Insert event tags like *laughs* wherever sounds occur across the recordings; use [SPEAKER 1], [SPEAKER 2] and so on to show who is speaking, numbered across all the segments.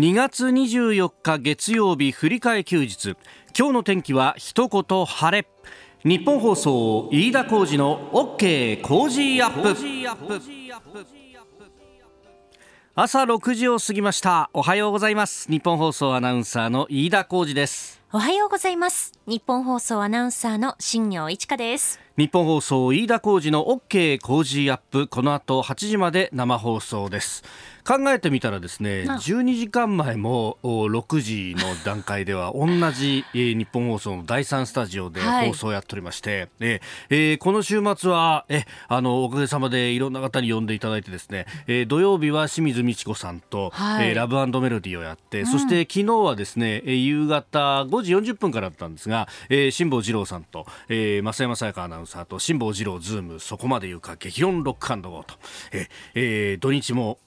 [SPEAKER 1] 2月24日月曜日振り替え休日。今日の天気は一言晴れ。日本放送飯田浩二の OK 工事アップ。朝6時を過ぎました。おはようございます。日本放送アナウンサーの飯田浩二です。
[SPEAKER 2] おはようございます。日本放送アナウンサーの新業一華です。
[SPEAKER 1] 日本放送飯田浩二の OK 工事アップ。この後8時まで生放送です考えてみたらですね12時間前も6時の段階では *laughs* 同じ、えー、ニッポン放送の第3スタジオで放送をやっておりまして、はい、えー、この週末はえあのおかげさまでいろんな方に呼んでいただいてですね、えー、土曜日は清水ミチコさんと、はい、えー、ラブメロディーをやって、うん、そして昨日はですね夕方5時40分からだったんですが、えー、辛坊治郎さんと、えー、増山さやかアナウンサーと辛坊治郎ズームそこまで言うか激論ロックアンドゴーと、えーえー、土日も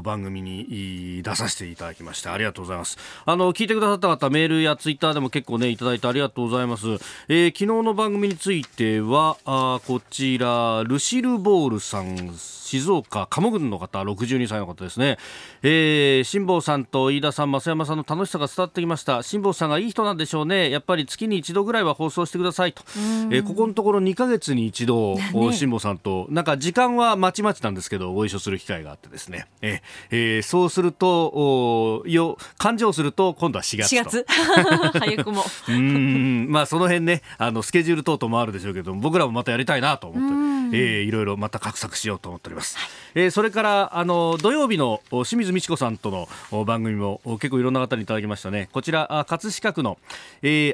[SPEAKER 1] 番組に出させていただきましてありがとうございます。あの聞いてくださった方メールやツイッターでも結構ねいただいてありがとうございます、えー、昨日の番組についてはあこちらルシルボールさん。静岡鴨郡の方62歳の方ですね、えー、辛坊さんと飯田さん増山さんの楽しさが伝わってきました。辛坊さんがいい人なんでしょうね。やっぱり月に一度ぐらいは放送してくださいと、えー、ここのところ2か月に一度、*laughs* ね、辛坊さんとなんか時間はまちまちなんですけどご一緒する機会があってですね、えーえー、そうするとおよ勘定すると今度は4月
[SPEAKER 2] 4月。*laughs* 早くも。*laughs*
[SPEAKER 1] うん。まあその辺ねあのスケジュール等々もあるでしょうけど僕らもまたやりたいなと思って、えー、いろいろまた画策しようと思っております。ます、えー、それからあの土曜日の清水美智子さんとの番組も結構いろんな方にいただきましたね。こちら葛飾区の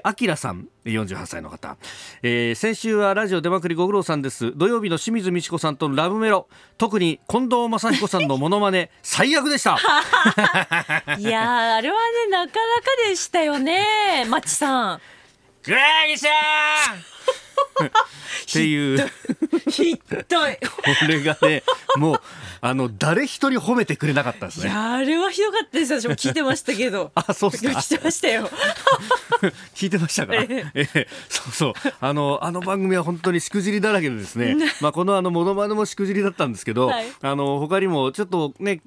[SPEAKER 1] あきらさん48歳の方、えー、先週はラジオ出まくりご苦労さんです。土曜日の清水美智子さんとのラブメロ。特に近藤正彦さんのモノマネ *laughs* 最悪でした。*laughs*
[SPEAKER 2] いやあれはねなかなかでしたよねマッチさん。*laughs*
[SPEAKER 1] グラギさんっていう。
[SPEAKER 2] ひどい。
[SPEAKER 1] これ *laughs* がねもうあの誰一人褒めてくれなかったですね。
[SPEAKER 2] あれはひどかったです。私も聞いてましたけど。*laughs*
[SPEAKER 1] あそうですか。
[SPEAKER 2] 聞いてましたよ。*laughs*
[SPEAKER 1] 聞いてましたか、ええ。えそうそう。あのあの番組は本当にしくじりだらけでですね。まあこのあのモノマネもしくじりだったんですけど、はい、あの他にもちょっとね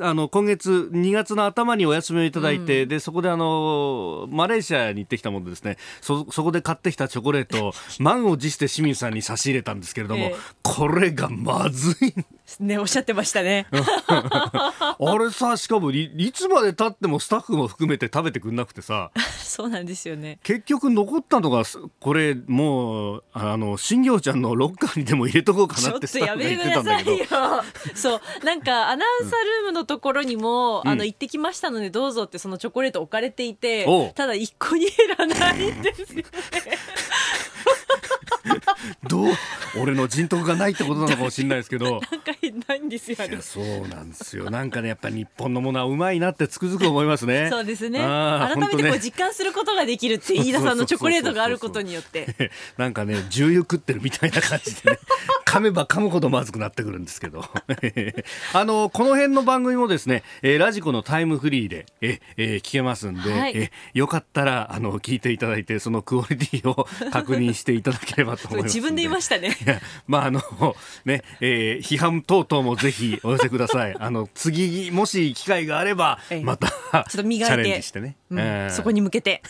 [SPEAKER 1] あの今月2月の頭にお休みをいただいて、うん、でそこであのマレーシアに行ってきたものでですね。そそこで買ってきたチョコレート満を持して清水さんに差し入れたんですけれども、えこれがまずい
[SPEAKER 2] ねおっしゃってましたね。*laughs*
[SPEAKER 1] あれさしかもいいつまでたってもスタッフも含めて食べてくんなくてさ。*laughs*
[SPEAKER 2] そうなんですよね。
[SPEAKER 1] 結局残ったのがこれもうあの新業ちゃんのロッカーにでも入れとこうかなって *laughs* スタッフが言ってたんだけど。
[SPEAKER 2] そう。なんかアナウンサールームのところにも、うん、あの行ってきましたのでどうぞってそのチョコレート置かれていて、ただ一個に減らないんですよね *laughs*
[SPEAKER 1] どう俺の人徳がないってことなのかもしれないですけど。なんか
[SPEAKER 2] ないんですよ
[SPEAKER 1] ねそうなんですよ。なんかねやっぱり日本のものはうまいなってつくづく思いますね。
[SPEAKER 2] そうですね。改めてこう実感することができるって飯田さんのチョコレートがあることによって。*laughs*
[SPEAKER 1] なんかね重油食ってるみたいな感じでね。*laughs* 噛めば噛むほどまずくなってくるんですけど。あのこの辺の番組もですね、えー、ラジコのタイムフリーでえ、えー、聞けますんで、はい、えよかったらあの聞いていただいてそのクオリティを確認していただければと思います
[SPEAKER 2] 自分で言いましたね。
[SPEAKER 1] まああのね、えー、批判等々もぜひお寄せください。*laughs* あの次もし機会があればまた、ちょっと磨いて。チャレンジしてね、
[SPEAKER 2] うん。えー、そこに向けて。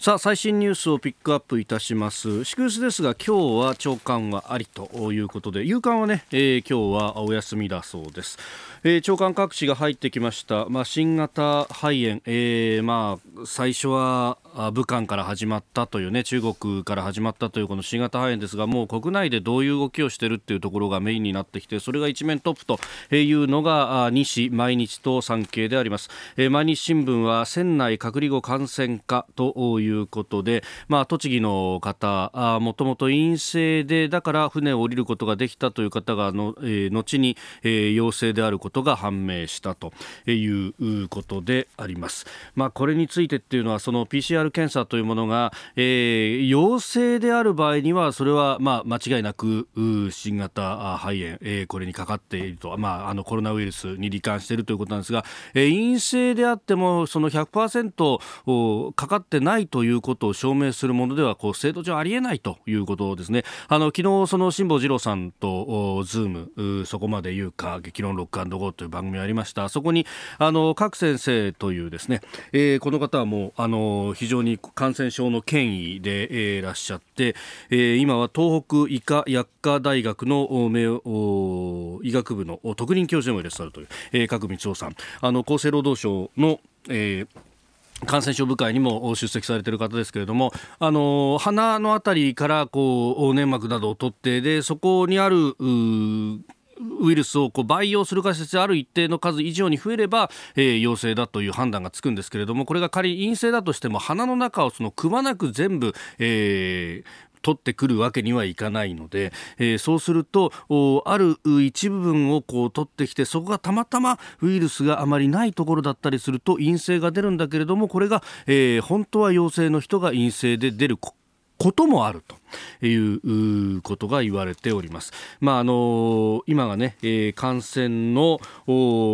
[SPEAKER 1] さあ最新ニュースをピックアップいたします。祝日ですが今日は朝刊はありということで夕刊はね、えー、今日はお休みだそうです。えー、長官各紙が入ってきました、まあ、新型肺炎、えーまあ、最初は武漢から始まったというね中国から始まったというこの新型肺炎ですがもう国内でどういう動きをしているっていうところがメインになってきてそれが一面トップというのが西毎日と産経であります、えー、毎日新聞は船内隔離後感染かということで、まあ、栃木の方もともと陰性でだから船を降りることができたという方がの、えー、後に、えー、陽性であることが判明したということであります。まあ、これについてっていうのはその PCR PCR 検査というものが、えー、陽性である場合にはそれは、まあ、間違いなく新型肺炎、えー、これにかかっていると、まあ、あのコロナウイルスに罹患しているということなんですが、えー、陰性であってもその100%かかってないということを証明するものではこう制度上ありえないということですね。あの昨日その辛坊治郎さんとズームそこまで言うか激論ロックゴーという番組ありましたそこにあの各先生というですね、えー、この方はもうあの非常常に感染症の権威で、え、いらっしゃって、えー、今は東北医科薬科大学の名医学部の特任教授でもいらっしゃるという、えー、角光夫さん。あの厚生労働省の、えー感染症部会にも出席されている方ですけれども、あの鼻のあたりからこう粘膜などを取ってでそこにあるウイルスをこう培養する仮説である一定の数以上に増えれば、えー、陽性だという判断がつくんですけれどもこれが仮に陰性だとしても鼻の中をそのくまなく全部、えー、取ってくるわけにはいかないので、えー、そうするとある一部分をこう取ってきてそこがたまたまウイルスがあまりないところだったりすると陰性が出るんだけれどもこれが、えー、本当は陽性の人が陰性で出る。こともあると。いうことが言われております。まああの今がね、えー、感染の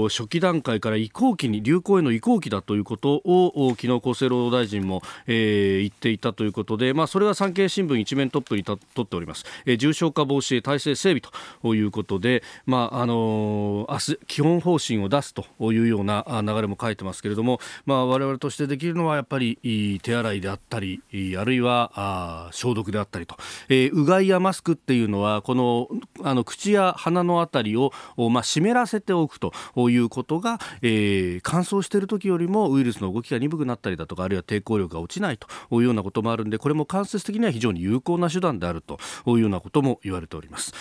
[SPEAKER 1] 初期段階から移行期に流行への移行期だということを昨日厚生労働大臣も、えー、言っていたということで、まあそれは産経新聞一面トップに取っております。えー、重症化防止へ体制整備ということで、まああの明日基本方針を出すというような流れも書いてますけれども、まあ我々としてできるのはやっぱり手洗いであったり、あるいはあ消毒であったりと、えー、うがいやマスクっていうのはこのあの口や鼻のあたりを、まあ、湿らせておくということが、えー、乾燥している時よりもウイルスの動きが鈍くなったりだとかあるいは抵抗力が落ちないというようなこともあるんでこれも間接的には非常に有効な手段であるというようなことも言われております、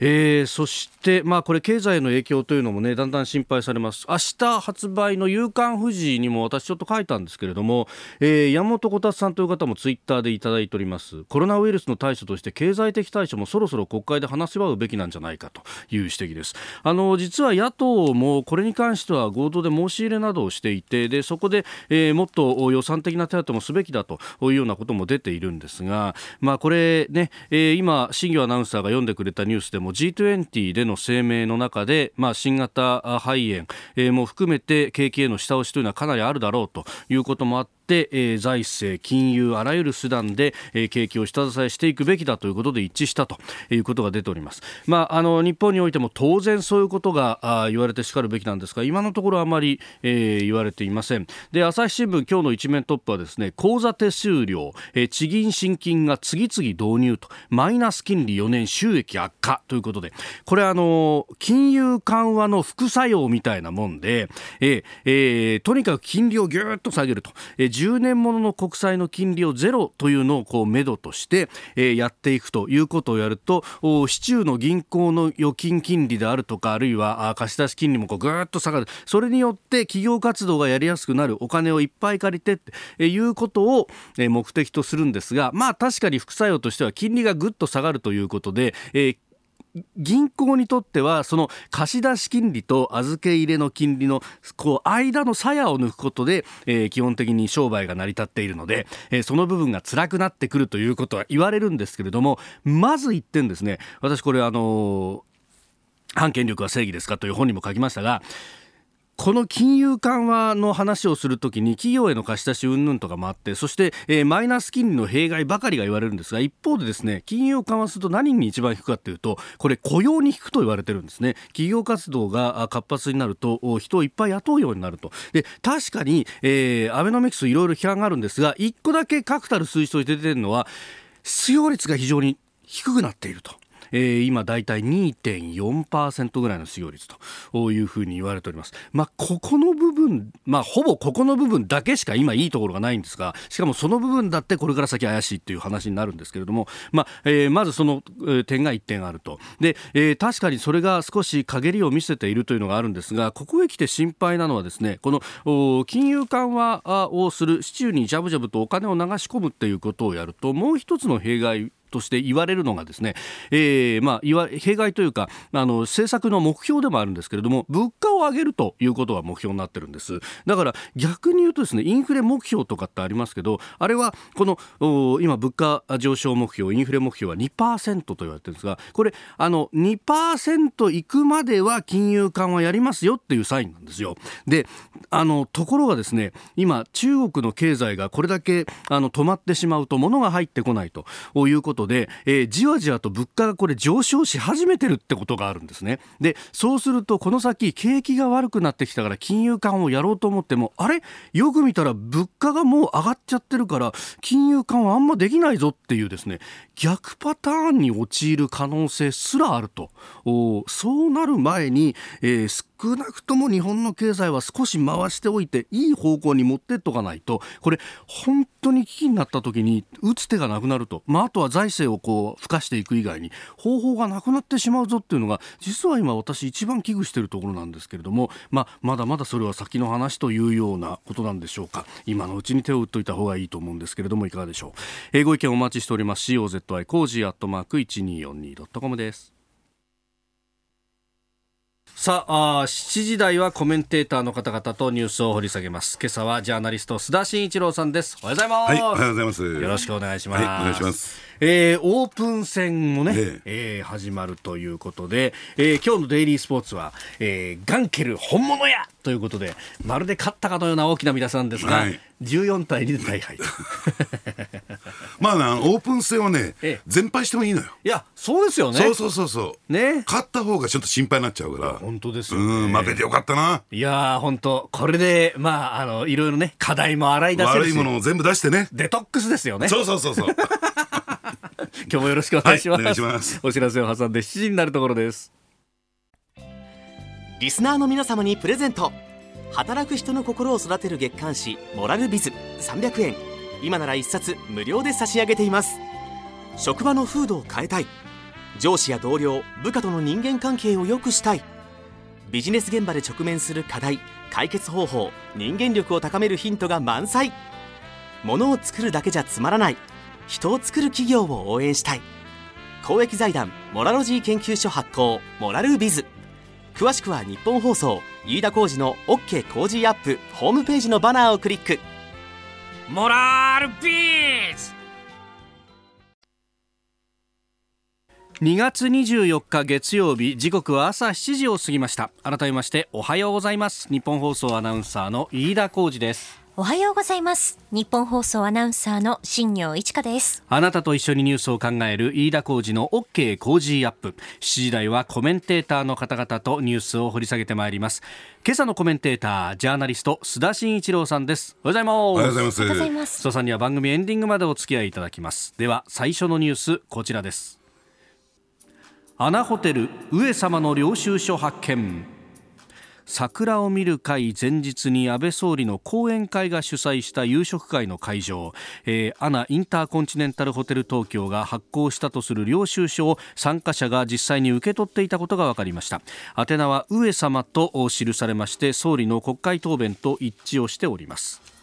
[SPEAKER 1] えー、そして、まあ、これ経済の影響というのもねだんだん心配されます。明日発売の夕刊富士にも私ちょっと書いたんですけれども、えー、山本小達さんという方もツイッターでいただいております。コロナウイルスの対処として経済的対処もそろそろ国会で話し合うべきなんじゃないかという指摘です。あの実は野党もこれに関しては合同で申し入れなどをしていてでそこで、えー、もっと予算的な手当もすべきだというようなことも出ているんですが、まあ、これね、えー、今新業アナウンサーが読んでくれたニュースでも G20 での声明の中で、まあ、新型肺炎、えー、も含めて景気への下押しというのはかなりあるだろうということもあって、えー、財政、金融あらゆる手段で、えー、景気を下支えしていくべきだということで一致したということが出ております。まあ、あの日本においても当然そういうことがあ言われてしかるべきなんですが今のところあまり、えー、言われていません。で朝日新聞今日の一面トップはですね口座手数料、えー、地銀新金が次々導入とマイナス金利4年収益悪化ということでこれあの金融緩和の副作用みたいなもんで、えーえー、とにかく金利をぎゅーっと下げると、えー、10年ものの国債の金利をゼロというのをこうめどとして、え、やっていくということをやると市中の銀行の預金金利であるとかあるいは貸し出し金利もこうぐーっと下がる。それによって企業活動がやりやすくなる。お金をいっぱい借りてっていうことを目的とするんですがまあ確かに副作用としては金利がぐっと下がるということで、えー銀行にとってはその貸出金利と預け入れの金利のこう間の鞘を抜くことで、えー、基本的に商売が成り立っているので、えー、その部分が辛くなってくるということは言われるんですけれどもまず一点ですね。私これあのー、反権力は正義ですかという本にも書きましたがこの金融緩和の話をするときに企業への貸し出し云々とかもあってそして、えー、マイナス金利の弊害ばかりが言われるんですが一方でですね金融緩和すると何に一番引くかというとこれ雇用に引くと言われてるんですね企業活動が活発になると人をいっぱい雇うようになるとで確かに、えー、アベノミクスいろいろ批判があるんですが一個だけ確たる数字として出てるのは失業率が非常に低くなっていると。えー、今だいたい2.4%ぐらいの失業率というふうに言われております。まあ、ここの部分、まあ、ほぼここの部分だけしか今いいところがないんですが、しかもその部分だってこれから先怪しいっていう話になるんですけれども、まあ、えー、まずその、点が1点あると。で、えー、確かにそれが少し陰りを見せているというのがあるんですが、ここへ来て心配なのはですね、この金融緩和をする市中にジャブジャブとお金を流し込むっていうことをやると、もう一つの弊害として言われるのがですね、えー、まあ、いわ弊害というかあの政策の目標でもあるんですけれども物価を上げるということは目標になってるんです。だから逆に言うとですねインフレ目標とかってありますけどあれはこの今物価上昇目標インフレ目標は2%と言われてるんですがこれあの2%いくまでは金融緩和やりますよっていうサインなんですよ。であのところがですね今中国の経済がこれだけあの止まってしまうと物が入ってこないということで、えー、じわじわと物価がこれ上昇し始めてるってことがあるんですね。でそうするとこの先景気が悪くなってきたから金融緩和をやろうと思ってもあれ？よく見たら物価がもう上がっちゃってるから金融緩和あんまできないぞっていうですね逆パターンに陥る可能性すらあると。そうなる前に、えー、少なくとも日本の経済は少し回しておいていい方向に持ってっとかないとこれ本当に危機になった時に打つ手がなくなると、まあ、あとは財政をこう吹かしていく以外に方法がなくなってしまうぞっていうのが実は今私一番危惧しているところなんですけれども、まあ、まだまだそれは先の話というようなことなんでしょうか。今のうちに手を打っといた方がいいと思うんですけれどもいかがでしょう、えー、ご意見お待ちしております。COZY コージーアットマーク 1242.com です。さああ7時台はコメンテーターの方々とニュースを掘り下げます。今朝はジャーナリスト須田慎一郎さんです。おはようございます、はい、
[SPEAKER 3] おはようございます。
[SPEAKER 1] よろしくお願いします、
[SPEAKER 3] はい、お願いします。
[SPEAKER 1] えー、オープン戦もね、ええ。えー、始まるということで、えー、今日のデイリースポーツは、えー、ガンケル本物や！ということでまるで勝ったかのような大きな皆さんですが、はい、14対2で大敗と
[SPEAKER 3] まあなオープン戦はね、ええ、全敗してもいいのよ。
[SPEAKER 1] いやそうですよね。
[SPEAKER 3] そうそうそうそう。ね。勝った方がちょっと心配になっちゃうから。
[SPEAKER 1] 本当ですよ、ね、
[SPEAKER 3] うん負けてよかったな。
[SPEAKER 1] いや本当これでまああのいろいろね課題も洗い出せる
[SPEAKER 3] 悪いものを全部出してね。
[SPEAKER 1] デトックスですよね。
[SPEAKER 3] そうそうそうそう。*laughs*
[SPEAKER 1] 今日もよろしくお願いします、はい、お
[SPEAKER 3] 願いします。
[SPEAKER 1] お知らせを挟んで7時になるところです。
[SPEAKER 4] リスナーの皆様にプレゼント。働く人の心を育てる月刊誌モラルビズ300円今なら1冊無料で差し上げています。職場の風土を変えたい。上司や同僚部下との人間関係を良くしたい。ビジネス現場で直面する課題解決方法人間力を高めるヒントが満載。ものを作るだけじゃつまらない。人を作る企業を応援したい。公益財団モラロジー研究所発行モラルビズ。詳しくは日本放送飯田浩司の OK 工事アップホームページのバナーをクリック。
[SPEAKER 1] モラルビズ2月24日月曜日時刻は朝7時を過ぎました。改めましておはようございます。日本放送アナウンサーの飯田浩司です。
[SPEAKER 5] おはようございます。日本放送アナウンサーの新業一華です。
[SPEAKER 1] あなたと一緒にニュースを考える飯田浩司の OK 工事アップ。7時台はコメンテーターの方々とニュースを掘り下げてまいります。今朝のコメンテータージャーナリスト須田慎一郎さんです。おはよう
[SPEAKER 3] ございます。おはようございます。
[SPEAKER 1] 須田さんには番組エンディングまでお付き合いいただきます。では最初のニュースこちらです。アナホテル上様の領収書発見桜を見る会前日に安倍総理の後援会が主催した夕食会の会場、えー、アナインターコンチネンタルホテル東京が発行したとする領収書を参加者が実際に受け取っていたことが分かりました。宛名は上様と記されまして総理の国会答弁と一致をしております。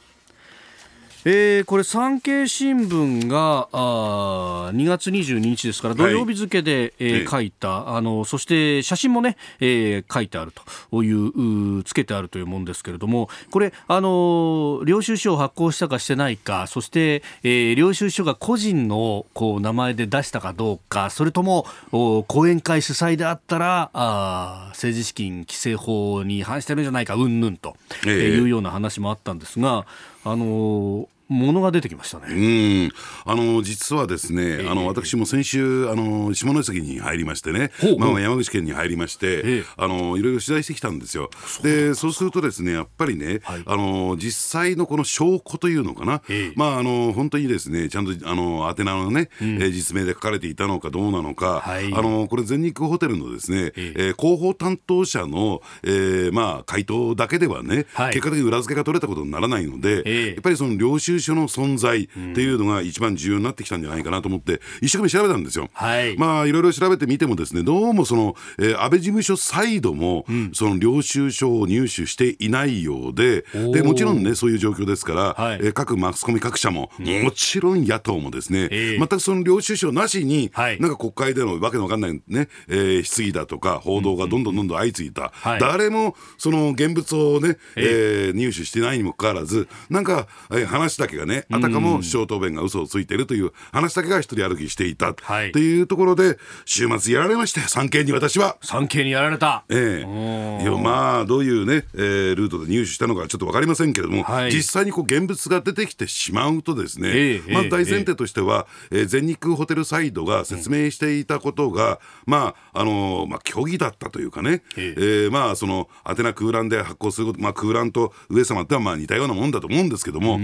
[SPEAKER 1] えー、これ産経新聞があ2月22日ですから土曜日付で、はい、えー、書いたあのそして写真もね、えー、書いてあるというつけてあるというものですけれどもこれあの領収書を発行したかしてないかそして、えー、領収書が個人のこう名前で出したかどうかそれとも講演会主催であったらあ政治資金規正法に違反してるんじゃないかうんぬんというような話もあったんですが、あのものが出てきましたね。
[SPEAKER 3] うん、あの実はですね、えー、あの私も先週あの下関に入りましてね、まあ山口県に入りまして、えー、あのいろいろ取材してきたんですよ。でそうするとですねやっぱりね、はい、あの実際のこの証拠というのかな、えー、まああの本当にですねちゃんとあの宛名のね、うん、え実名で書かれていたのかどうなのか、はい、あのこれ全日空ホテルのですね、えー、えー、広報担当者の、えー、まあ回答だけではね、はい、結果的に裏付けが取れたことにならないので、やっぱりその領収所の存在っていうのが一番重要になってきたんじゃないかなと思って、一生懸命調べたんですよ。はい、まあいろいろ調べてみてもですねどうもその、えー、安倍事務所サイドも、うん、その領収書を入手していないようででもちろんねそういう状況ですから、はい、えー、各マスコミ各社も、もちろん野党もですね、えー、全くその領収書なしに、はい、なんか国会でのわけのわかんないね、えー、質疑だとか報道がどんどんどんどん相次いだ、うんうん、誰もその現物をね、えー、入手してないにもかかわらずなんか、えー、話だけがねあたかも首相答弁が嘘をついているという話だけが一人歩きしていた、というところで週末やられましたよ産経に私は
[SPEAKER 1] 産経にやられた
[SPEAKER 3] ええいやまあどういうね、えー、ルートで入手したのかちょっと分かりませんけれども、はい、実際にこう現物が出てきてしまうとですね、えー、まあ、大前提としては、えー、全日空ホテルサイドが説明していたことが、まああのー、まあ、虚偽だったというかね、えー、えー、まあその宛名空欄で発行すること、まあ、空欄と上様ってはまあ似たようなもんだと思うんですけども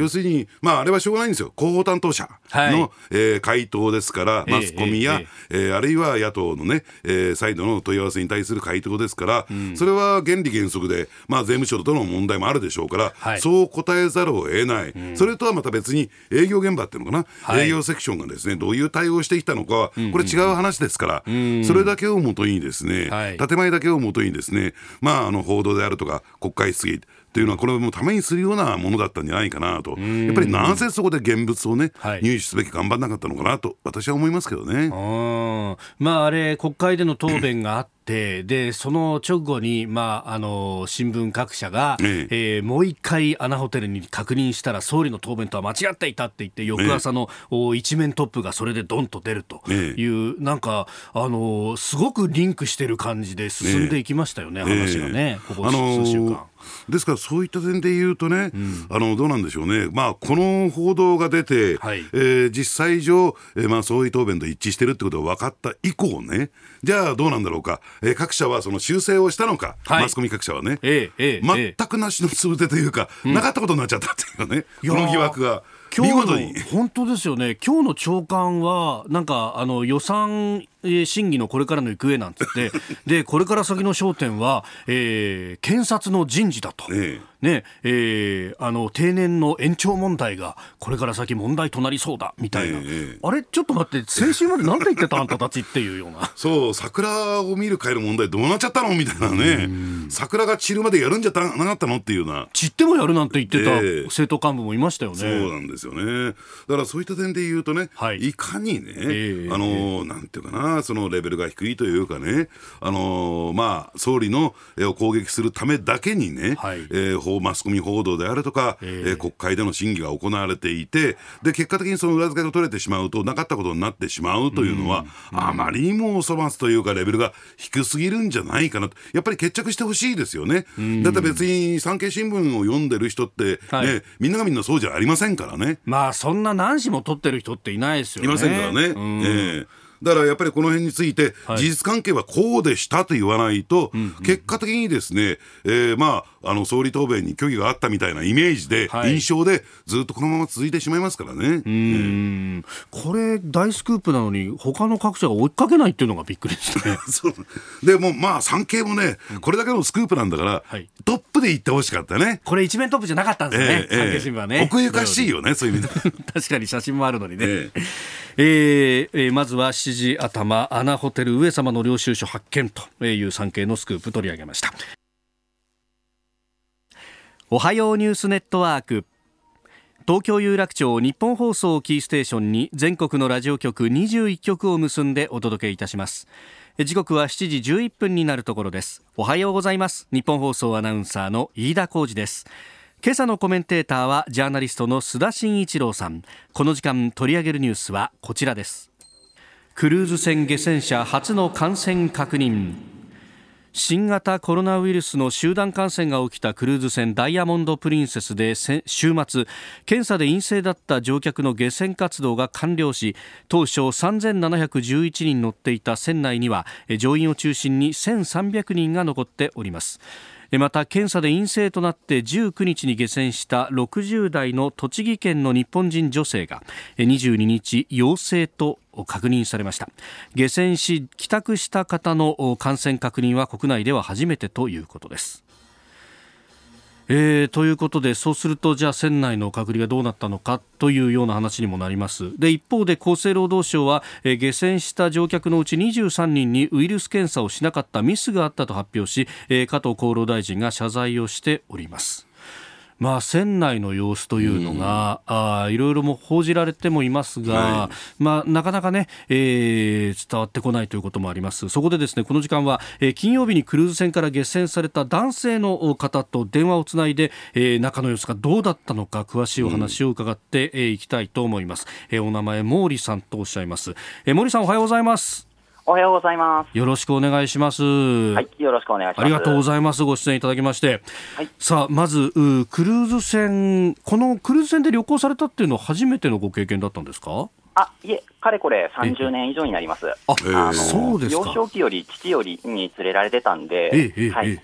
[SPEAKER 3] 要するにまああれはしょうがないんですよ。広報担当者の、はい、えー、回答ですからマスコミや、えー、えー、あるいは野党のね、えー、サイドの問い合わせに対する回答ですから、それは原理原則で、まあ、税務署との問題もあるでしょうから、はい、そう答えざるを得ない、それとはまた別に営業現場っていうのかな、はい、営業セクションがですねどういう対応をしてきたのかは、これ違う話ですから、それだけをもとにですね、はい、建前だけをもとにですね、まあ、あの報道であるとか国会質疑っていうのはこれもためにするようなものだったんじゃないかなと。やっぱりなぜそこで現物をね、はい、入手すべき頑張らなかったのかなと私は思いますけどね。
[SPEAKER 1] まああれ国会での答弁があって *laughs* でその直後に、まあ、あの新聞各社が、ええ。えー、もう一回アナホテルに確認したら総理の答弁とは間違っていたって言って翌朝の、え一面トップがそれでドンと出ると。いう、え、なんかあのすごくリンクしてる感じで進んでいきましたよね、話がね、ここ数週間。
[SPEAKER 3] ですからそういった点で言うとね、うん、あのどうなんでしょうね、まあ、この報道が出て、はい、えー、実際上、えーまあ、総理答弁と一致してるってことが分かった以降ね、じゃあどうなんだろうか、えー、各社はその修正をしたのか、はい、マスコミ各社はね、えーえー、全くなしのつぶてというか、なかったことになっちゃったっていうかね、この疑惑が。
[SPEAKER 1] 今日の *laughs* 本当ですよね。今日の長官はなんかあの予算審議のこれからの行方なんつって *laughs* でこれから先の焦点は、えー、検察の人事だと。ええ。ねえー、あの定年の延長問題がこれから先問題となりそうだみたいな、えー、あれちょっと待って先週まで何て言ってたあんたたちっていうような。*laughs*
[SPEAKER 3] そう桜を見る会の問題どうなっちゃったのみたいなね。桜が散るまでやるんじゃなかったのっていうな。
[SPEAKER 1] 散ってもやるなんて言ってた政党幹部もいましたよね、
[SPEAKER 3] そうなんですよね。だからそういった点で言うとね、はい、いかにね、えー、あのなんていうかなそのレベルが低いというかねあのまあ総理のを攻撃するためだけにね、はい、えーマスコミ報道であるとか、えー、国会での審議が行われていてで結果的にその裏付けが取れてしまうとなかったことになってしまうというのは、あまりにもお粗末というかレベルが低すぎるんじゃないかなと。やっぱり決着してほしいですよね。だって別に産経新聞を読んでる人って、ね、はい、みんながみんなそうじゃありませんからね。
[SPEAKER 1] まあそんな何紙も取ってる人っていないですよね。
[SPEAKER 3] いませんからね。えーだからやっぱりこの辺について、事実関係はこうでしたと言わないと、結果的にですね、えー、まあ、あの総理答弁に虚偽があったみたいなイメージで、印象で、ずっとこのまま続いてしまいますからね。うん、
[SPEAKER 1] これ、大スクープなのに、他の各社が追いかけないっていうのがびっくりですね。*laughs* そう
[SPEAKER 3] でもまあ、産経もね、これだけのスクープなんだから、トップで言ってほしかったね。
[SPEAKER 1] これ、一面トップじゃなかったんですね、えー、産経新聞はね。
[SPEAKER 3] 奥ゆかしいよね、そういう意味で。*laughs*
[SPEAKER 1] 確かに写真もあるのにね。えーえーえー、まずは7時頭アナホテル上様の領収書発見という産経のスクープ取り上げました。おはようニュースネットワーク。東京有楽町日本放送キーステーションに全国のラジオ局21局を結んでお届けいたします。時刻は7時11分になるところです。おはようございます。日本放送アナウンサーの飯田浩二です。今朝のコメンテーターはジャーナリストの須田慎一郎さん。この時間取り上げるニュースはこちらです。クルーズ船下船者初の感染確認。新型コロナウイルスの集団感染が起きたクルーズ船ダイヤモンド・プリンセスで週末検査で陰性だった乗客の下船活動が完了し当初3711人乗っていた船内には乗員を中心に1300人が残っております。また検査で陰性となって19日に下船した60代の栃木県の日本人女性が22日陽性と確認されました下船し帰宅した方の感染確認は国内では初めてということですえー、ということで、そうすると、じゃあ、船内の隔離がどうなったのかというような話にもなります。で、一方で厚生労働省は、えー、下船した乗客のうち23人にウイルス検査をしなかったミスがあったと発表し、えー、加藤厚労大臣が謝罪をしております。まあ、船内の様子というのが、うん、あいろいろも報じられてもいますが、はい、まあ、なかなかね、えー、伝わってこないということもあります。そこでですね、この時間は、えー、金曜日にクルーズ船から下船された男性の方と電話をつないで、えー、中の様子がどうだったのか、詳しいお話を伺ってい、うん、えー、きたいと思います。えー、お名前、毛利さんとおっしゃいます。えー、毛利さん、おはようございます。
[SPEAKER 6] おはようございます。
[SPEAKER 1] よろしくお願いします。
[SPEAKER 6] はい、よろしくお願いします。
[SPEAKER 1] ありがとうございます。ご出演いただきまして。はい、さあ、まず、クルーズ船、このクルーズ船で旅行されたっていうのは初めてのご経験だったんですか？
[SPEAKER 6] あ、いえ、かれこれ30年以上になります。あ、
[SPEAKER 1] あそうです
[SPEAKER 6] か。幼少期より父よりに連れられてたんで、ええ、はい。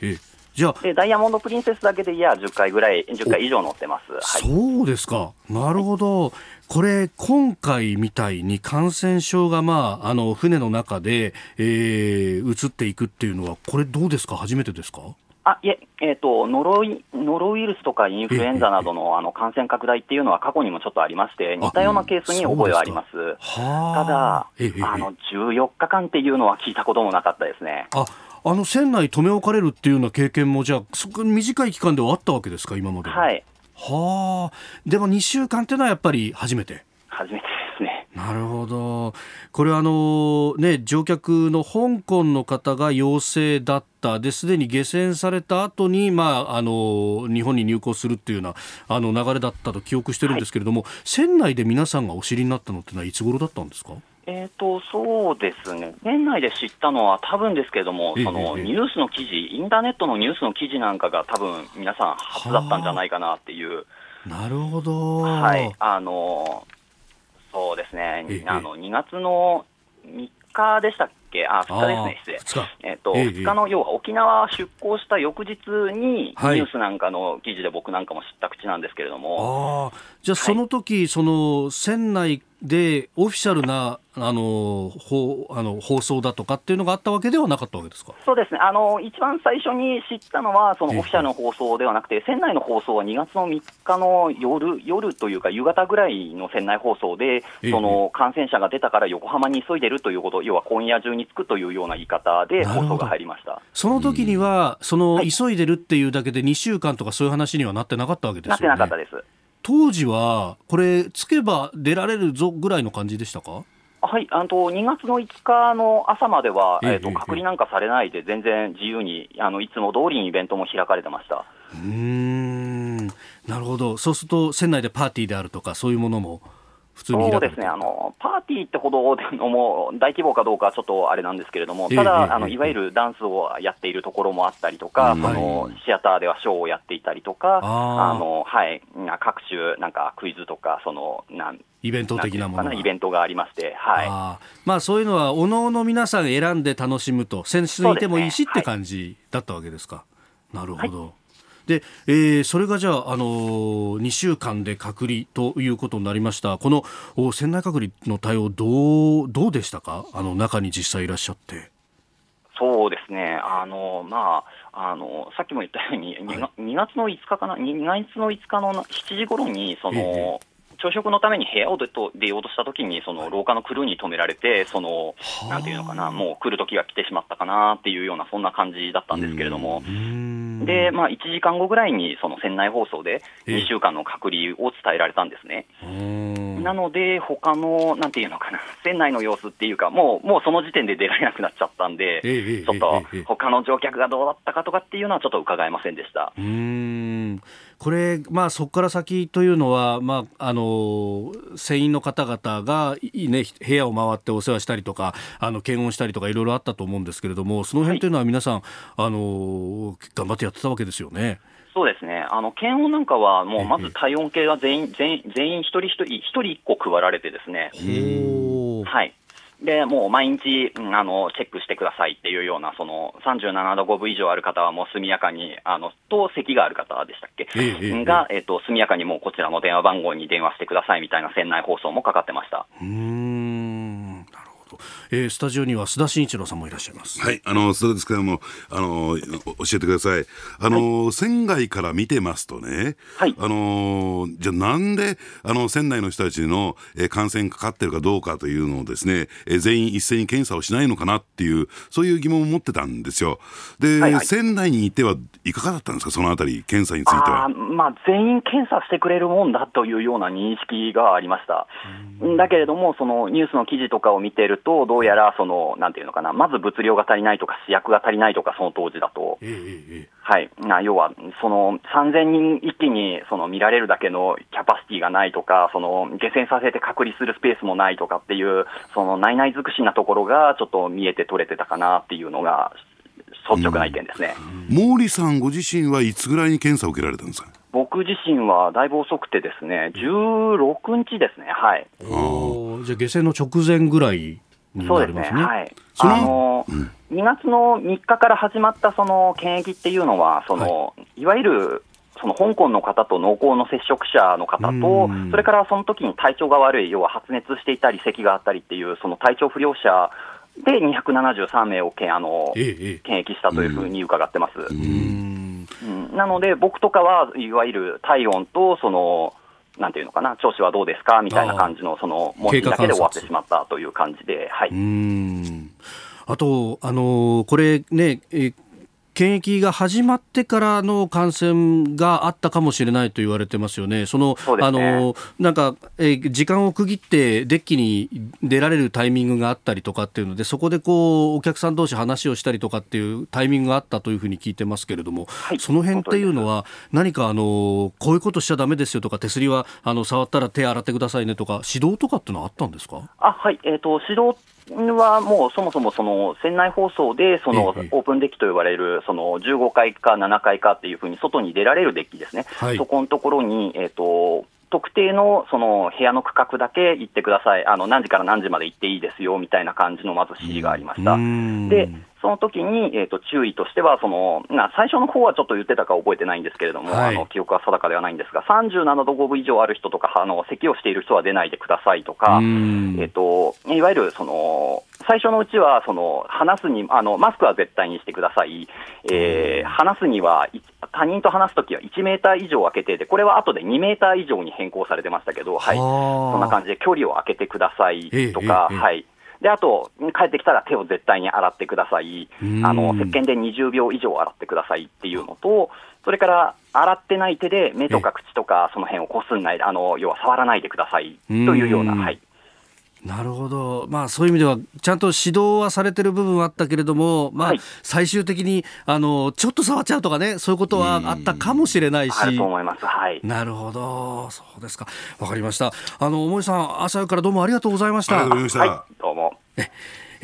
[SPEAKER 6] ええじゃでダイヤモンド・プリンセスだけでいや10回ぐらい、10回以上乗ってます、
[SPEAKER 1] はい、そうですか、なるほど、これ、今回みたいに感染症が、まあ、あの船の中で、えー、移っていくっていうのは、これ、どうですか、初めてですか？
[SPEAKER 6] あいえ、えーと、ノロイノロウイルスとかインフルエンザなどのあの感染拡大っていうのは過去にもちょっとありまして、似たようなケースに覚えはあります。ただ、あの14日間っていうのは聞いたこともなかったですね。
[SPEAKER 1] ああの船内留め置かれるっていうような経験も、じゃあ、そこ短い期間ではあったわけですか、今まで
[SPEAKER 6] はい。
[SPEAKER 1] はあ、でも2週間っていうのはやっぱり初めて。
[SPEAKER 6] 初めてですね。
[SPEAKER 1] なるほど。これあのね乗客の香港の方が陽性だったですでに下船された後にまああの日本に入港するっていうようなあの流れだったと記憶してるんですけれども、はい、船内で皆さんがお知りになったのってのはいつ頃だったんですか？
[SPEAKER 6] えーと、そうですね、年内で知ったのは多分ですけれども、そのニュースの記事、インターネットのニュースの記事なんかが、多分皆さん、初だったんじゃないかなっていう。
[SPEAKER 1] なるほど、
[SPEAKER 6] はい。あのそうですね、あの2月の3日でしたっけ、あ2日ですね、失礼、えーとえ2日の要は沖縄出港した翌日に、ニュースなんかの記事で僕なんかも知った口なんですけれども。
[SPEAKER 1] あじゃあ、その時、はい、その船内でオフィシャルなあの放あの放送だとかっていうのがあったわけではなかったわけですか？
[SPEAKER 6] そうですね、あの一番最初に知ったのは、そのオフィシャルの放送ではなくて、船内の放送は2月の3日の夜夜というか、夕方ぐらいの船内放送で、その感染者が出たから横浜に急いでるということ、要は今夜中に着くというような言い方で放送が入りました。
[SPEAKER 1] その時には、その急いでるっていうだけで、2週間とかそういう話にはなってなかったわけですよね。
[SPEAKER 6] なってなかったです。
[SPEAKER 1] 当時は、これ、つけば出られるぞぐらいの感じでしたか？
[SPEAKER 6] はい、あの2月の5日の朝までは、えーと、隔離なんかされないで、全然自由にあのいつも通りにイベントも開かれてました。
[SPEAKER 1] うん。なるほど、そうすると、船内でパーティーであるとか、そういうものも。普通に
[SPEAKER 6] そうですね。あの、パーティーってほどのも大規模かどうかちょっとあれなんですけれども、ただ、あのいわゆるダンスをやっているところもあったりとか、そのシアターではショーをやっていたりとか、あのはい、各種なんかクイズとか、そのなん
[SPEAKER 1] イベント的なもの
[SPEAKER 6] イベントがありまして、はい。あ
[SPEAKER 1] まあ、そういうのは、おのおの皆さん選んで楽しむと、選手にいてもいいしって感じだったわけですか。なるほど、はいで、えー、それがじゃあ、あのー、2週間で隔離ということになりました、この船内隔離の対応どう、どうでしたか、あの中に実際いらっしゃって。
[SPEAKER 6] そうですね、あのまあ、あのさっきも言ったように、はい、2, 月の5日かな、2月の5日の7時頃に、その、えー朝食のために部屋を出ようとしたときに、その廊下のクルーに止められて、そのなんていうのかな、もう来る時が来てしまったかなっていうような、そんな感じだったんですけれども、で、まあ、1時間後ぐらいに、その船内放送で2週間の隔離を伝えられたんですね。なので、他のなんていうのかな、船内の様子っていうか、もうもうその時点で出られなくなっちゃったんで、ちょっと他の乗客がどうだったかとかっていうのは、ちょっと伺えませんでした。
[SPEAKER 1] うんこれ、まあ、そこから先というのは、まあ、あの船員の方々が、ね、部屋を回ってお世話したりとかあの検温したりとかいろいろあったと思うんですけれどもその辺というのは皆さん、はい、あの頑張ってやってたわけですよね。
[SPEAKER 6] そうですね、あの検温なんかは、もうまず体温計が全員、全員全員一人一人、一人一個配られてですね。はいで、もう毎日、うん、あの、チェックしてくださいっていうような、その、37度5分以上ある方はもう速やかに、あの、と、咳がある方でしたっけ、ええ、が、えっ、と、速やかにもうこちらの電話番号に電話してくださいみたいな船内放送もかかってました。
[SPEAKER 1] うん、なるほえー、スタジオには須田慎一郎さんもいらっしゃいます。
[SPEAKER 3] はい、あの須田ですけども、あの教えてください。あの、はい、船外から見てますとね、はい、あのじゃあなんであの船内の人たちの、えー、感染かかってるかどうかというのをですね、えー、全員一斉に検査をしないのかなっていうそういう疑問を持ってたんですよ。で、はいはい、船内にいてはいかがだったんですか？そのあたり検査については。
[SPEAKER 6] まあ全員検査してくれるもんだというような認識がありました。だけれどもそのニュースの記事とかを見てるとどうやらそのなんていうのかなまず物量が足りないとか試薬が足りないとかその当時だと。えーはい、な要はその3000人一気にその見られるだけのキャパシティがないとか、その下船させて隔離するスペースもないとかっていう、その内々尽くしなところがちょっと見えて取れてたかなっていうのが、率直な意見ですね、
[SPEAKER 3] 毛利さんご自身はいつぐらいに検査を受けられたんですか？
[SPEAKER 6] 僕自身はだいぶ遅くてですね、16日ですね、はい。
[SPEAKER 1] じゃあ、下船の直前ぐらいそうですね、
[SPEAKER 6] はい、あの、うん、2月の3日から始まったその検疫っていうのは、その、はい、いわゆるその香港の方と濃厚の接触者の方と、それからその時に体調が悪い、要は発熱していたり、咳があったりっていう、その体調不良者で273名をけあの、ええ、検疫したというふうに伺ってます。うん。なので、僕とかはいわゆる体温とそのなんていうのかな、調子はどうですかみたいな感じの、その文字だけで終わってしまったという感じで、はい、うん。
[SPEAKER 1] あと、あのこれね、え検疫が始まってからの感染があったかもしれないと言われてますよね、その、ね、あのなんか、えー、時間を区切ってデッキに出られるタイミングがあったりとかっていうので、そこでこうお客さん同士話をしたりとかっていうタイミングがあったというふうに聞いてますけれども、はい、その辺っていうのは、何かあのこういうことしちゃだめですよとか、手すりはあの触ったら手洗ってくださいねとか、指導とかってのはあったんですか？
[SPEAKER 6] あはい、えーと、指導はもうそもそもその船内放送でそのオープンデッキと呼ばれるその15階か7階かっていうふうに外に出られるデッキですね、はい、そこのところに、えーと、特定のその部屋の区画だけ行ってください、あの何時から何時まで行っていいですよみたいな感じのまず指示がありました。でその時に、えーと、注意としてはその、な最初の方はちょっと言ってたか覚えてないんですけれども、はい、あの記憶は定かではないんですが、37度5分以上ある人とか、あの咳をしている人は出ないでくださいとか、えーと、いわゆるその最初のうちはその話すにあの、マスクは絶対にしてください、えー、話すには、他人と話すときは1メーター以上空けてで、これは後で2メーター以上に変更されてましたけど、はい、そんな感じで距離を空けてくださいとか。はいで、あと、帰ってきたら手を絶対に洗ってください。あの、石鹸で20秒以上洗ってくださいっていうのと、それから、洗ってない手で目とか口とかその辺をこすんない、あの、要は触らないでくださいというような、はい。
[SPEAKER 1] なるほど、まあ、そういう意味ではちゃんと指導はされてる部分はあったけれども、まあ、最終的にあのちょっと触っちゃうとかねそういうことはあったかもしれないし。なるほど。そうですか。わかりました。あの大森さん朝からどうもありがとうございました。
[SPEAKER 3] はい、
[SPEAKER 6] どうも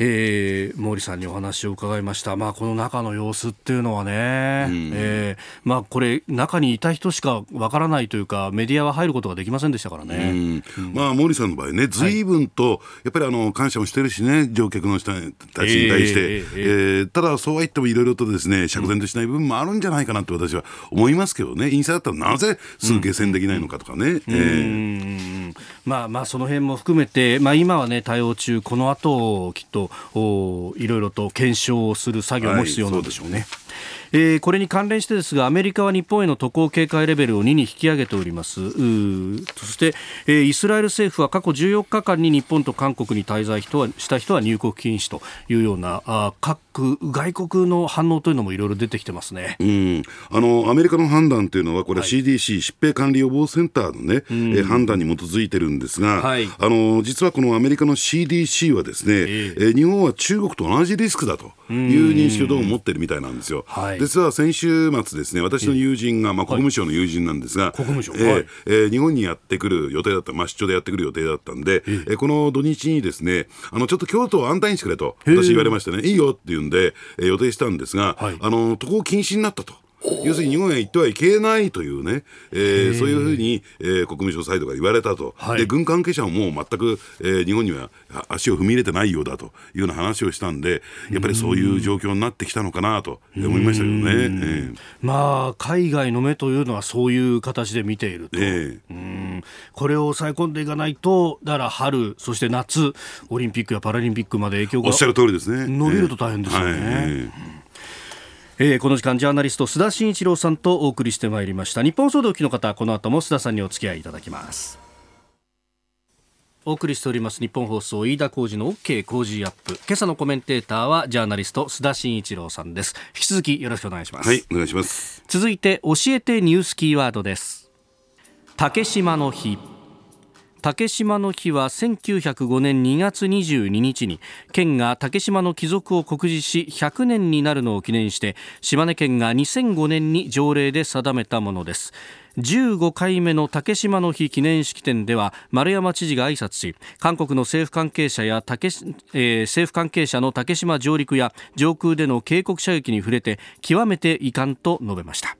[SPEAKER 1] えー、毛利さんにお話を伺いました、まあ、この中の様子っていうのはね、うん、えー、まあ、これ、中にいた人しかわからないというか、メディアは入ることができませんでしたからね、
[SPEAKER 3] うん。うん、まあ、毛利さんの場合ね、ずい。ぶんと、やっぱりあの感謝もしてるしね、乗客の人たちに対して、えー、えー、ただ、そうは言ってもいろいろとですね釈然としない部分もあるんじゃないかなと私は思いますけどね、陰性だったらなぜすぐ下船できないのかとかね。え
[SPEAKER 1] まあまあその辺も含めて、まあ、今はね対応中この後きっとおいろいろと検証する作業も必要なんでしょうね。はいえー、これに関連してですがアメリカは日本への渡航警戒レベルを2に引き上げております。そして、えー、イスラエル政府は過去14日間に日本と韓国に滞在人はした人は入国禁止というようなあ各外国の反応というのもいろいろ出てきてますね、
[SPEAKER 3] うん、あのアメリカの判断というのはこれは CDC、はい、疾病管理予防センターのね、うん、えー、判断に基づいてるんですが、はい、あの実はこのアメリカの CDC はですね、えー、え日本は中国と同じリスクだという認識をどうも持ってるみたいなんですよ。はい実は先週末ですね、私の友人が、まあ、国務省の友人なんですが、国務省、えーえー、日本にやってくる予定だった、まあ、出張でやってくる予定だったんで、え。ー、この土日にですね、あのちょっと京都を安泰にしてくれと、私言われましてね、いいよって言うんで、えー、予定したんですが、はい、あの渡航禁止になったと。要するに日本へ行ってはいけないというね、えー、そういうふうに、えー、国務省サイドが言われたと、はい、で軍関係者ももう全く、えー、日本には足を踏み入れてないようだというような話をしたんで、やっぱりそういう状況になってきたのかなと思いましたけどね。えー、
[SPEAKER 1] まあ、海外の目というのはそういう形で見ていると。えーこれを抑え込んでいかないとだから春そして夏オリンピックやパラリンピックまで影響が
[SPEAKER 3] おっしゃる通りですね。
[SPEAKER 1] 伸びると大変ですよね。えーはいえー、この時間ジャーナリスト須田慎一郎さんとお送りしてまいりました。日本総動機の方この後も須田さんにお付き合いいただきます。お送りしております日本放送飯田浩司の OK 工事アップ。今朝のコメンテーターはジャーナリスト須田慎一郎さんです。引き続きよろしくお願いします。
[SPEAKER 3] はいお願いします。
[SPEAKER 1] 続いて教えてニュースキーワードです。竹島の日竹島の日は1905年2月22日に県が竹島の帰属を告示し100年になるのを記念して島根県が2005年に条例で定めたものです。15回目の竹島の日記念式典では丸山知事が挨拶し韓国の政府関係者や竹、えー、政府関係者の竹島上陸や上空での警告射撃に触れて極めて遺憾と述べました。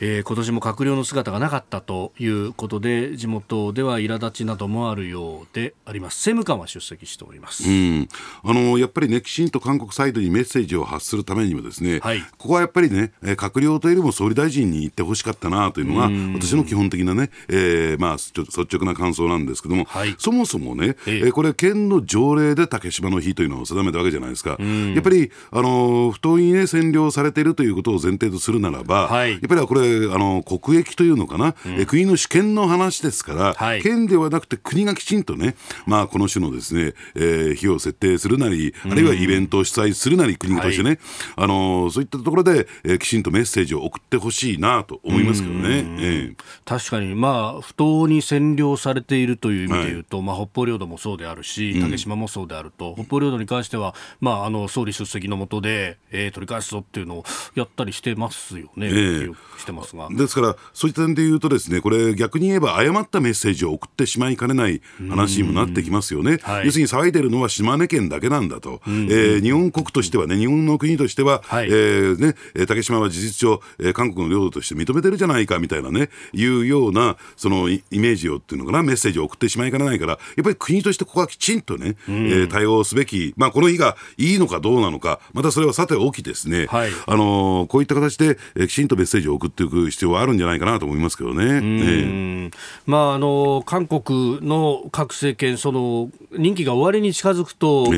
[SPEAKER 1] えー、今年も閣僚の姿がなかったということで地元では苛立ちなどもあるようであります。政務官は出席しております、
[SPEAKER 3] うん、あのやっぱりねきちんと韓国サイドにメッセージを発するためにもですね、はい、ここはやっぱりね閣僚というよりも総理大臣に言ってほしかったなというのが私の基本的なね、えー、まあ率直な感想なんですけども、はい、そもそもね、えー、これ県の条例で竹島の日というのを定めたわけじゃないですか、やっぱりあの不当にね占領されているということを前提とするならば、はい、やっぱりこれあの国益というのかな、うん、国の主権の話ですから、はい、県ではなくて国がきちんとね、まあ、この種のですね、えー、費用を設定するなり、あるいはイベントを主催するなり、国としてね、はい、あのそういったところで、えー、きちんとメッセージを送ってほしいなと思いますけどね、え
[SPEAKER 1] ー、確かに、まあ、不当に占領されているという意味でいうと、はい、まあ、北方領土もそうであるし、竹島もそうであると、うん、北方領土に関しては、まあ、あの総理出席の下で、えー、取り返すぞっていうのをやったりしてますよね、えー、してますが。
[SPEAKER 3] ですから、そういった点で言うと、ですねこれ、逆に言えば誤ったメッセージを送ってしまいかねない話にもなってきますよね。はい、要するに騒いでるのは島根県だけなんだと、えー、日本国としてはね、日本の国としては、はい、えー、ね、竹島は事実上、えー、韓国の領土として認めてるじゃないかみたいなね、いうようなそのイメージをっていうのかな、メッセージを送ってしまいかねないから、やっぱり国としてここはきちんとね、えー、対応すべき、まあ、この日がいいのかどうなのか、またそれはさておきですね、はい、あのー、こういった形で、えー、きちんとメッセージを送っていく必要はあるんじゃないかなと思いますけどね。ね
[SPEAKER 1] まあ、あの韓国の各政権、その任期が終わりに近づくと、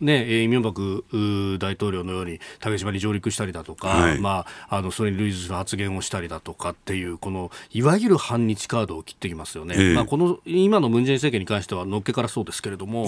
[SPEAKER 1] ねね、イ・ミョンバク大統領のように竹島に上陸したりだとか、はい、まあ、あのそれに類似する発言をしたりだとかっていう、このいわゆる反日カードを切ってきますよね。まあ、この今のムン・ジェイン政権に関しては、のっけからそうですけれども。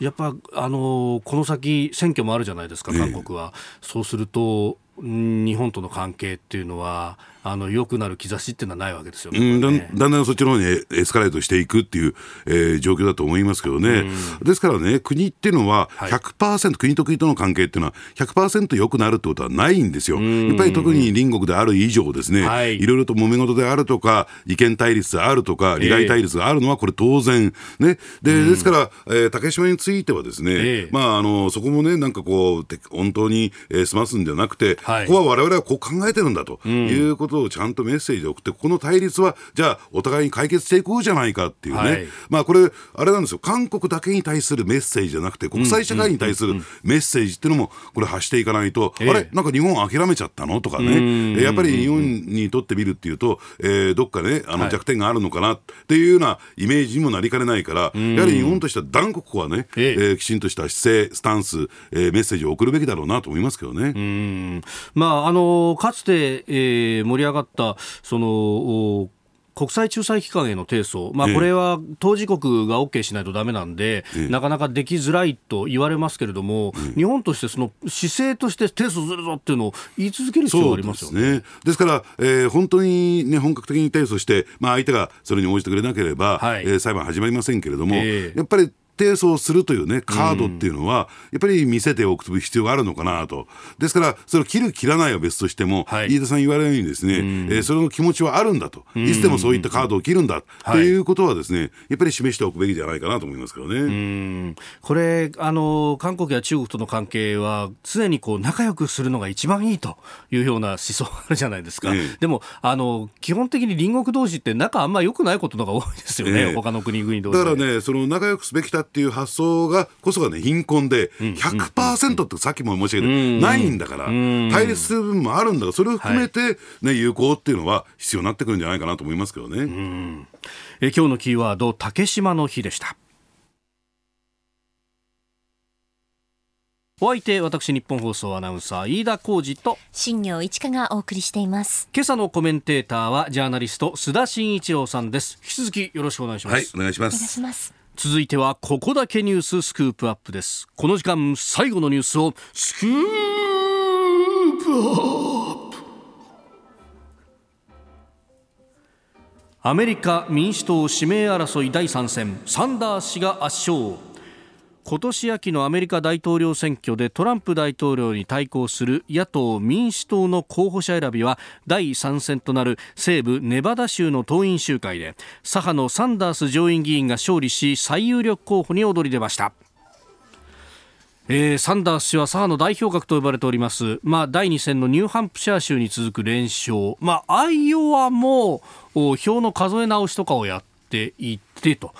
[SPEAKER 1] やっぱあのこの先、選挙もあるじゃないですか、韓国は。そうすると日本との関係っていうのは、あの良くなる兆しっていうのはないわけですよね、うん、
[SPEAKER 3] だだんだんそっちの方にエスカレートしていくっていう、えー、状況だと思いますけどね、うん、ですからね、国っていうのは100%、はい、国と国との関係っていうのは100%良くなるってことはないんですよ、やっぱり特に隣国である以上、ですね、はい、いろいろと揉め事であるとか、意見対立であるとか、利害対立があるのは、これ、当然、ね、でですから、えー、竹島については、ですね、えー、まあ、あのそこもね、なんかこう、本当に、えー、済ますんじゃなくて、はい、ここはわれわれはこう考えてるんだということをちゃんとメッセージを送って、この対立は、じゃあ、お互いに解決していこうじゃないかっていうね、はい、まあこれ、あれなんですよ、韓国だけに対するメッセージじゃなくて、国際社会に対するメッセージっていうのも、これ、発していかないと、あれ、なんか日本諦めちゃったの？とかね、やっぱり日本にとってみるっていうと、えー、どっかね、あの弱点があるのかなっていうようなイメージにもなりかねないから、やはり日本としては断固ここはね、えー、きちんとした姿勢、スタンス、えー、メッセージを送るべきだろうなと思いますけどね。
[SPEAKER 1] まあ、あのかつて、えー、盛り上がったその国際仲裁機関への提訴、まあ、これは当事国が OK しないとだめなんで、ええ、なかなかできづらいと言われますけれども、え、日本としてその姿勢として提訴するぞっていうのを言い続ける必要がありますよね。
[SPEAKER 3] ですね。ですから、えー、本当に、ね、本格的に提訴して、まあ、相手がそれに応じてくれなければ、はい、えー、裁判始まりませんけれども、やっぱり提訴するというね、カードっていうのは、やっぱり見せておく必要があるのかなと。ですから、それを切る、切らないは別としても、はい、飯田さん言われるようにですね、えー、それの気持ちはあるんだと。いつでもそういったカードを切るんだということはですね、やっぱり示しておくべきじゃないかなと思いますけどね。
[SPEAKER 1] これ、あの、韓国や中国との関係は、常にこう、仲良くするのが一番いいというような思想があるじゃないですか。えー、でも、あの、基本的に隣国同士って仲あんま良くないことのが多いですよね、えー、他の国々同
[SPEAKER 3] 士。だからね、その仲良くすべきだっっていう発想がこそがね貧困で100%ってさっきも申し上げたないんだから対立する部分もあるんだからそれを含めて、ね、有効っていうのは必要になってくるんじゃないかなと思いますけどね。
[SPEAKER 1] え今日のキーワード竹島の日でした。お相手私日本放送アナウンサー飯田浩二と
[SPEAKER 5] 新業一華がお送りしています。
[SPEAKER 1] 今朝のコメンテーターはジャーナリスト須田慎一郎さんです。引き続きよろしくお願いします。
[SPEAKER 3] はいお願いしま
[SPEAKER 5] お願いします
[SPEAKER 1] 続いてはここだけニューススクープアップです。この時間最後のニュースをスクープアップ。アメリカ民主党指名争い第3戦。サンダース氏が圧勝。今年秋のアメリカ大統領選挙でトランプ大統領に対抗する野党・民主党の候補者選びは第3戦となる西部ネバダ州の党員集会で左派のサンダース上院議員が勝利し最有力候補に躍り出ました。えー、サンダース氏は左派の代表格と呼ばれております、まあ、第2戦のニューハンプシャー州に続く連勝、まあ、アイオワも票の数え直しとかをやっていってと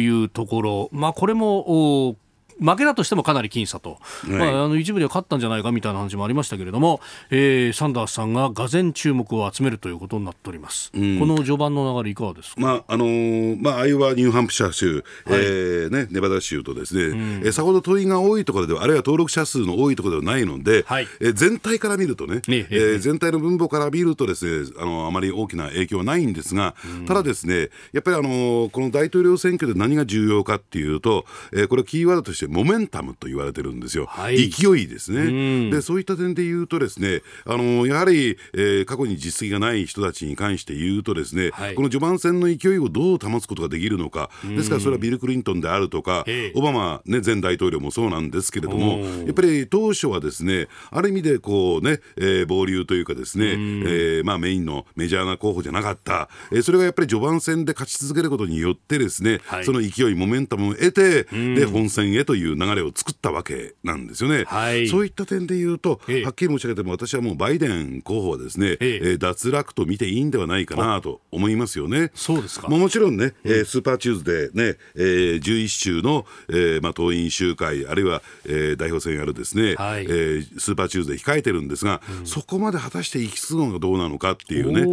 [SPEAKER 1] いうところ、まあ、これも負けだとしてもかなり僅差と、はい、まあ、あの一部では勝ったんじゃないかみたいな話もありましたけれども、えー、サンダースさんががぜ注目を集めるということになっております、うん、この序盤の流れいかがですか、
[SPEAKER 3] まああのー、まあ、アイオワニューハンプシャー州、はい、えー、ね、ネバダ州とですね、うん、えー、さほど党員が多いところではあるいは登録者数の多いところではないので、はい、えー、全体から見るとね、ねえー、全体の分母から見るとですねあのあまり大きな影響はないんですが、うん、ただですねやっぱりあのー、この大統領選挙で何が重要かっていうと、えー、これキーワードとしてモメンタムと言われてるんですよ、はい、勢いですね、でそういった点で言うとですねあのやはり、えー、過去に実績がない人たちに関して言うとですね、はい、この序盤戦の勢いをどう保つことができるのか。ですからそれはビル・クリントンであるとかオバマ、ね、前大統領もそうなんですけれどもやっぱり当初はですねある意味でこうね、えー、暴流というかですね、えー、まあ、メインのメジャーな候補じゃなかった、えー、それがやっぱり序盤戦で勝ち続けることによってですね、はい、その勢いモメンタムを得てで本戦へという流れを作ったわけなんですよね、はい、そういった点で言うと、はっきり申し上げても私はもうバイデン候補はですね、ええ。脱落と見ていいんではないかなと思いますよね。
[SPEAKER 1] そうですか。
[SPEAKER 3] もちろんね、えー、スーパーチューズデーね、えー、11州の、えーまあ、党員集会あるいは、えー、代表選やるですね、はい、えー、スーパーチューズデー控えてるんですが、うん、そこまで果たして行き着くのがどうなのかっていうね、え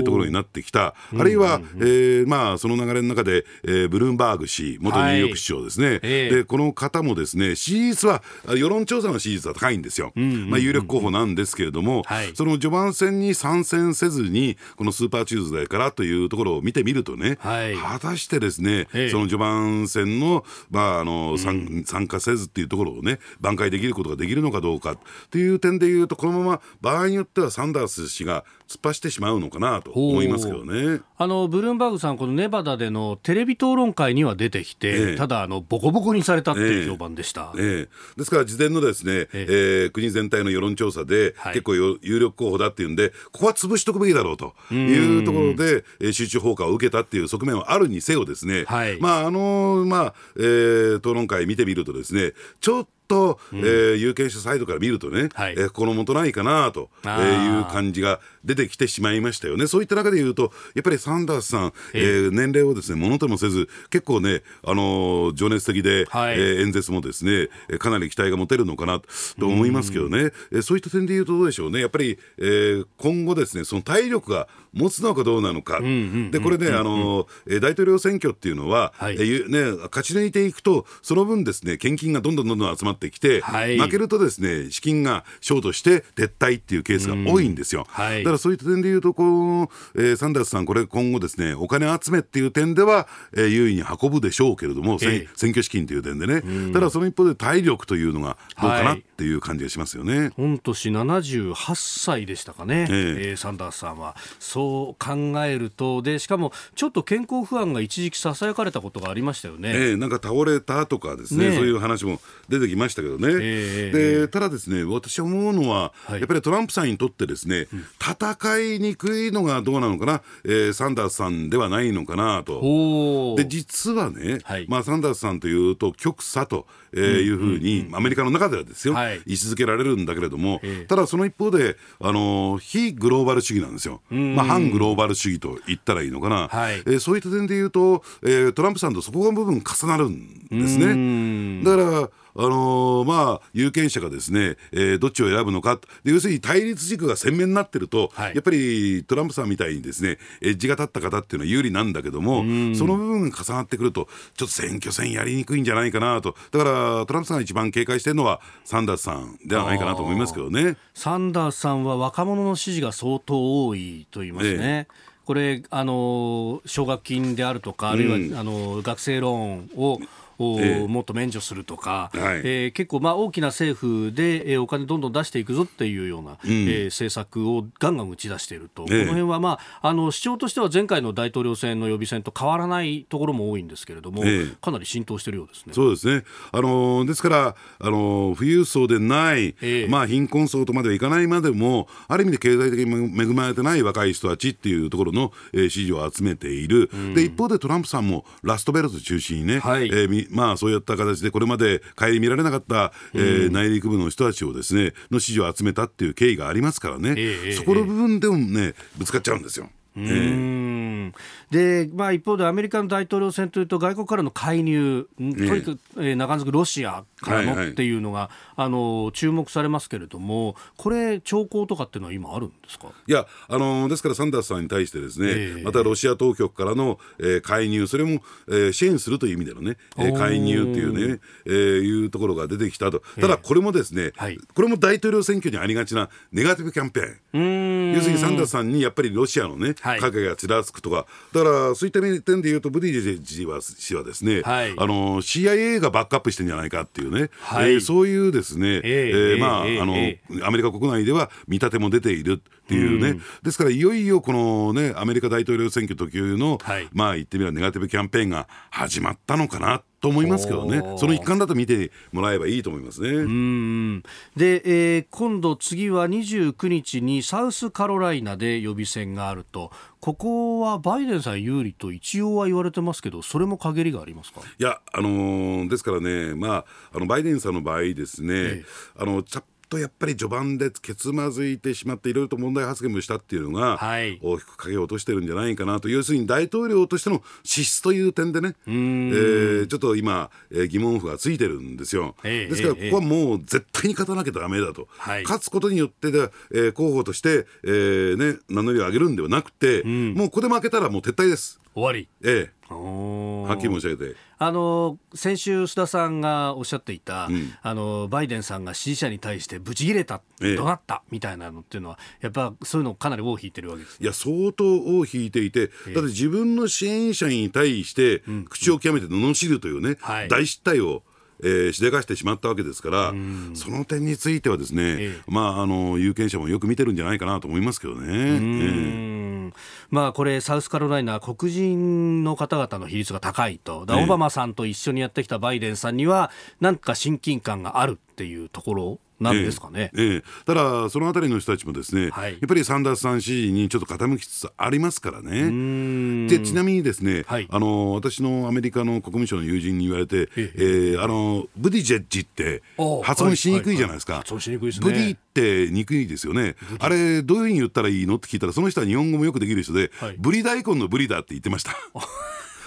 [SPEAKER 3] ー、ところになってきた、あるいは、うん。うんうん、えー、まあ、その流れの中で、えー、ブルームバーグ氏元ニューヨーク市長ですね、はい、でこの方もですね支持率は世論調査の支持率は高いんですよ、まあ、有力候補なんですけれども、はい、その序盤戦に参戦せずにこのスーパーチューズデーからというところを見てみるとね、はい、果たしてですね、その序盤戦の,、まああの参参加せずっていうところをね挽回できることができるのかどうかという点でいうとこのまま場合によってはサンダース氏が突っ走ってしまうのかなと思いますけどね。
[SPEAKER 1] あのブルームバーグさん、このネバダでのテレビ討論会には出てきて、ええ、ただあの、ボコボコにされたっていう評判でした、
[SPEAKER 3] ええ。ですから、事前のですね、ええ。えー、国全体の世論調査で、はい、結構有力候補だっていうんで、ここは潰しとくべきだろうというところで、えー、集中放火を受けたっていう側面はあるにせよですね、はい、まああのまあえー、討論会見てみるとですねちょっと、うん、えー、有権者サイドから見るとね、はい、えー、心もとないかなという感じが出てきてしまいましたよね。そういった中で言うと、やっぱりサンダースさん、えー、年齢をですね、ものともせず、結構ね、あのー、情熱的で、はい、えー、演説もですね、かなり期待が持てるのかなと思いますけどね、えー、そういった点で言うとどうでしょうね、やっぱり、えー、今後ですね、その体力が持つのかどうなのか、でこれね、あのー、大統領選挙っていうのは、はい、えー、ね、勝ち抜いていくと、その分ですね、献金がどんどんどんどん集まってきて、はい、負けるとですね、資金がショートして撤退っていうケースが多いんですよ。はい、だからそういった点で言うと、この、えー、サンダースさん、これ今後ですね、お金集めっていう点では、えー、優位に運ぶでしょうけれども、えー、選挙資金という点でね、ただその一方で体力というのがどうかなっていう感じがしますよね。
[SPEAKER 1] 御年78歳でしたかね、えー、えー、サンダースさんは。そう考えると、で、しかもちょっと健康不安が一時期ささやかれたことがありましたよね。
[SPEAKER 3] えー、なんか倒れたとかですね、ねそういう話も出てきまましたけどね、えー、でただですね私思うのは、はい、やっぱりトランプさんにとってですね、うん、戦いにくいのがどうなのかな、えー、サンダースさんではないのかなと。で実はね、はい、まあ、サンダースさんというと極左と、えー、いうふうに、アメリカの中ではですよ、はい、位置づけられるんだけれども、ただその一方で、あの非グローバル主義なんですよ、まあ、反グローバル主義と言ったらいいのかな、はい、えー、そういった点で言うと、えー、トランプさんとそこが部分重なるんですね。だからあのー、まあ、有権者がですね、えー、どっちを選ぶのか。要するに対立軸が鮮明になってると、はい、やっぱりトランプさんみたいにですねエッジが立った方っていうのは有利なんだけども、その部分が重なってくると、ちょっと選挙戦やりにくいんじゃないかなと、だからトランプさんが一番警戒してるのは、サンダースさんではないかなと思いますけどね。
[SPEAKER 1] サンダースさんは若者の支持が相当多いと言いますね。えこれあの奨学金であるとか、あるいは、あの学生ローンをもっと免除するとか、はい、えー、結構まあ大きな政府で、えー、お金どんどん出していくぞっていうような、うん、えー、政策をガンガン打ち出していると、えー、この辺はまああの主張としては前回の大統領選の予備選と変わらないところも多いんですけれども、えー、かなり浸透しているようですね。
[SPEAKER 3] そうですね。あのですからあの富裕層でない、えー、まあ貧困層とまではいかないまでもある意味で経済的に恵まれてない若い人たちっていうところの、えー、支持を集めている。うん、で一方でトランプさんもラストベルト中心にね、はい、えー、まあそういった形でこれまで顧みられなかった、えー、内陸部の人たちをですねの支持を集めたっていう経緯がありますからね、えー、そこの部分でもねぶつかっちゃうんですよ。
[SPEAKER 1] うん、で、まあ、一方でアメリカの大統領選というと外国からの介入、とにかく、えー、中づくロシアからのっていうのが、はいはい、あの注目されますけれども、これ、兆候とかっていうのは今、あるんですか？
[SPEAKER 3] いやあの、ですからサンダースさんに対してですね、えー、またロシア当局からの、えー、介入、それも、えー、支援するという意味でのね、えー、介入っていうね、えー、いうところが出てきたと、ただこれもですね、はい、これも大統領選挙にありがちなネガティブキャンペーン、要するにサンダースさんにやっぱりロシアのね、はい、影がちらつくとか、だからそういった点でいうと、ブディジェ氏は氏はですね、はい、あの CIA がバックアップしてるんじゃないかっていうね、はい、えー、そういうですね、えー、えー、まあ、あの、アメリカ国内では見立ても出ているっていうね、うん、ですからいよいよこのね、アメリカ大統領選挙特有の、はい、まあ言ってみればネガティブキャンペーンが始まったのかなと思いますけどね、その一環だと見てもらえばいいと思いますね。うん
[SPEAKER 1] で、えー、今度、次は29日にサウスカロライナで予備選があると、ここはバイデンさん有利と一応は言われてますけど、それも陰りがありますか？
[SPEAKER 3] いや、あのー、ですからね、まあ、あのバイデンさんの場合ですね、ええ、あのとやっぱり序盤でけつまずいてしまっていろいろと問題発言もしたっていうのが、大きく影を落としてるんじゃないかなと。要するに大統領としての資質という点でね、えー、ちょっと今、えー、疑問符がついてるんですよ、えー、ですからここはもう絶対に勝たなきゃだめだと、勝つことによってで、えー、候補として、えーね、名乗りを上げるんではなくて、もうここで負けたらもう撤退です。
[SPEAKER 1] 終わり、
[SPEAKER 3] ええはっきり申し上げて。
[SPEAKER 1] あの先週、須田さんがおっしゃっていた、うん、あのバイデンさんが支持者に対してブチ切れた、ええ、怒鳴ったみたいなのっていうのは、やっぱそういうのかなり尾を引いてるわけです、
[SPEAKER 3] いや、相当尾を引いていて、え、だって自分の支援者に対して、口を極めて罵るというね、うん、大失態を。えー、しでかしてしまったわけですから、その点についてはですね、ええ、まあ、あの有権者もよく見てるんじゃないかなと思いますけどね。えー、
[SPEAKER 1] まあ、これ、サウスカロライナ、黒人の方々の比率が高いと、オバマさんと一緒にやってきたバイデンさんには、なんか親近感があるっていうところなんですかね、
[SPEAKER 3] えー、えー、ただ、そのあたりの人たちもですね、はい、やっぱりサンダースさん支持にちょっと傾きつつありますからね。でちなみにですね、はい、あの私のアメリカの国務省の友人に言われて、えー、あのブディジェッジって発音しにくいじゃないですか。
[SPEAKER 1] 発音しにくいです
[SPEAKER 3] ね。ブディってにくいですよね。あれどういうふうに言ったらいいの？って聞いたらその人は日本語もよくできる人で、はい、ブリ大根のブリだって言ってました。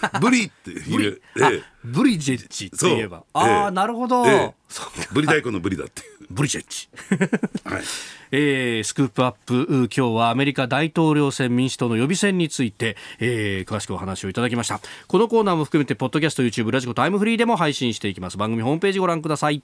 [SPEAKER 3] *laughs* ブリって
[SPEAKER 1] ブリ,、ええ、ブリジェッジって言えばああ、なるほど、え
[SPEAKER 3] ブリ大根のブリだって
[SPEAKER 1] ブリジェッジ、*laughs* はい。えー、スクープアップ今日はアメリカ大統領選民主党の予備選について、えー、詳しくお話をいただきました。このコーナーも含めてポッドキャスト YouTube ラジコタイムフリーでも配信していきます。番組ホームページご覧ください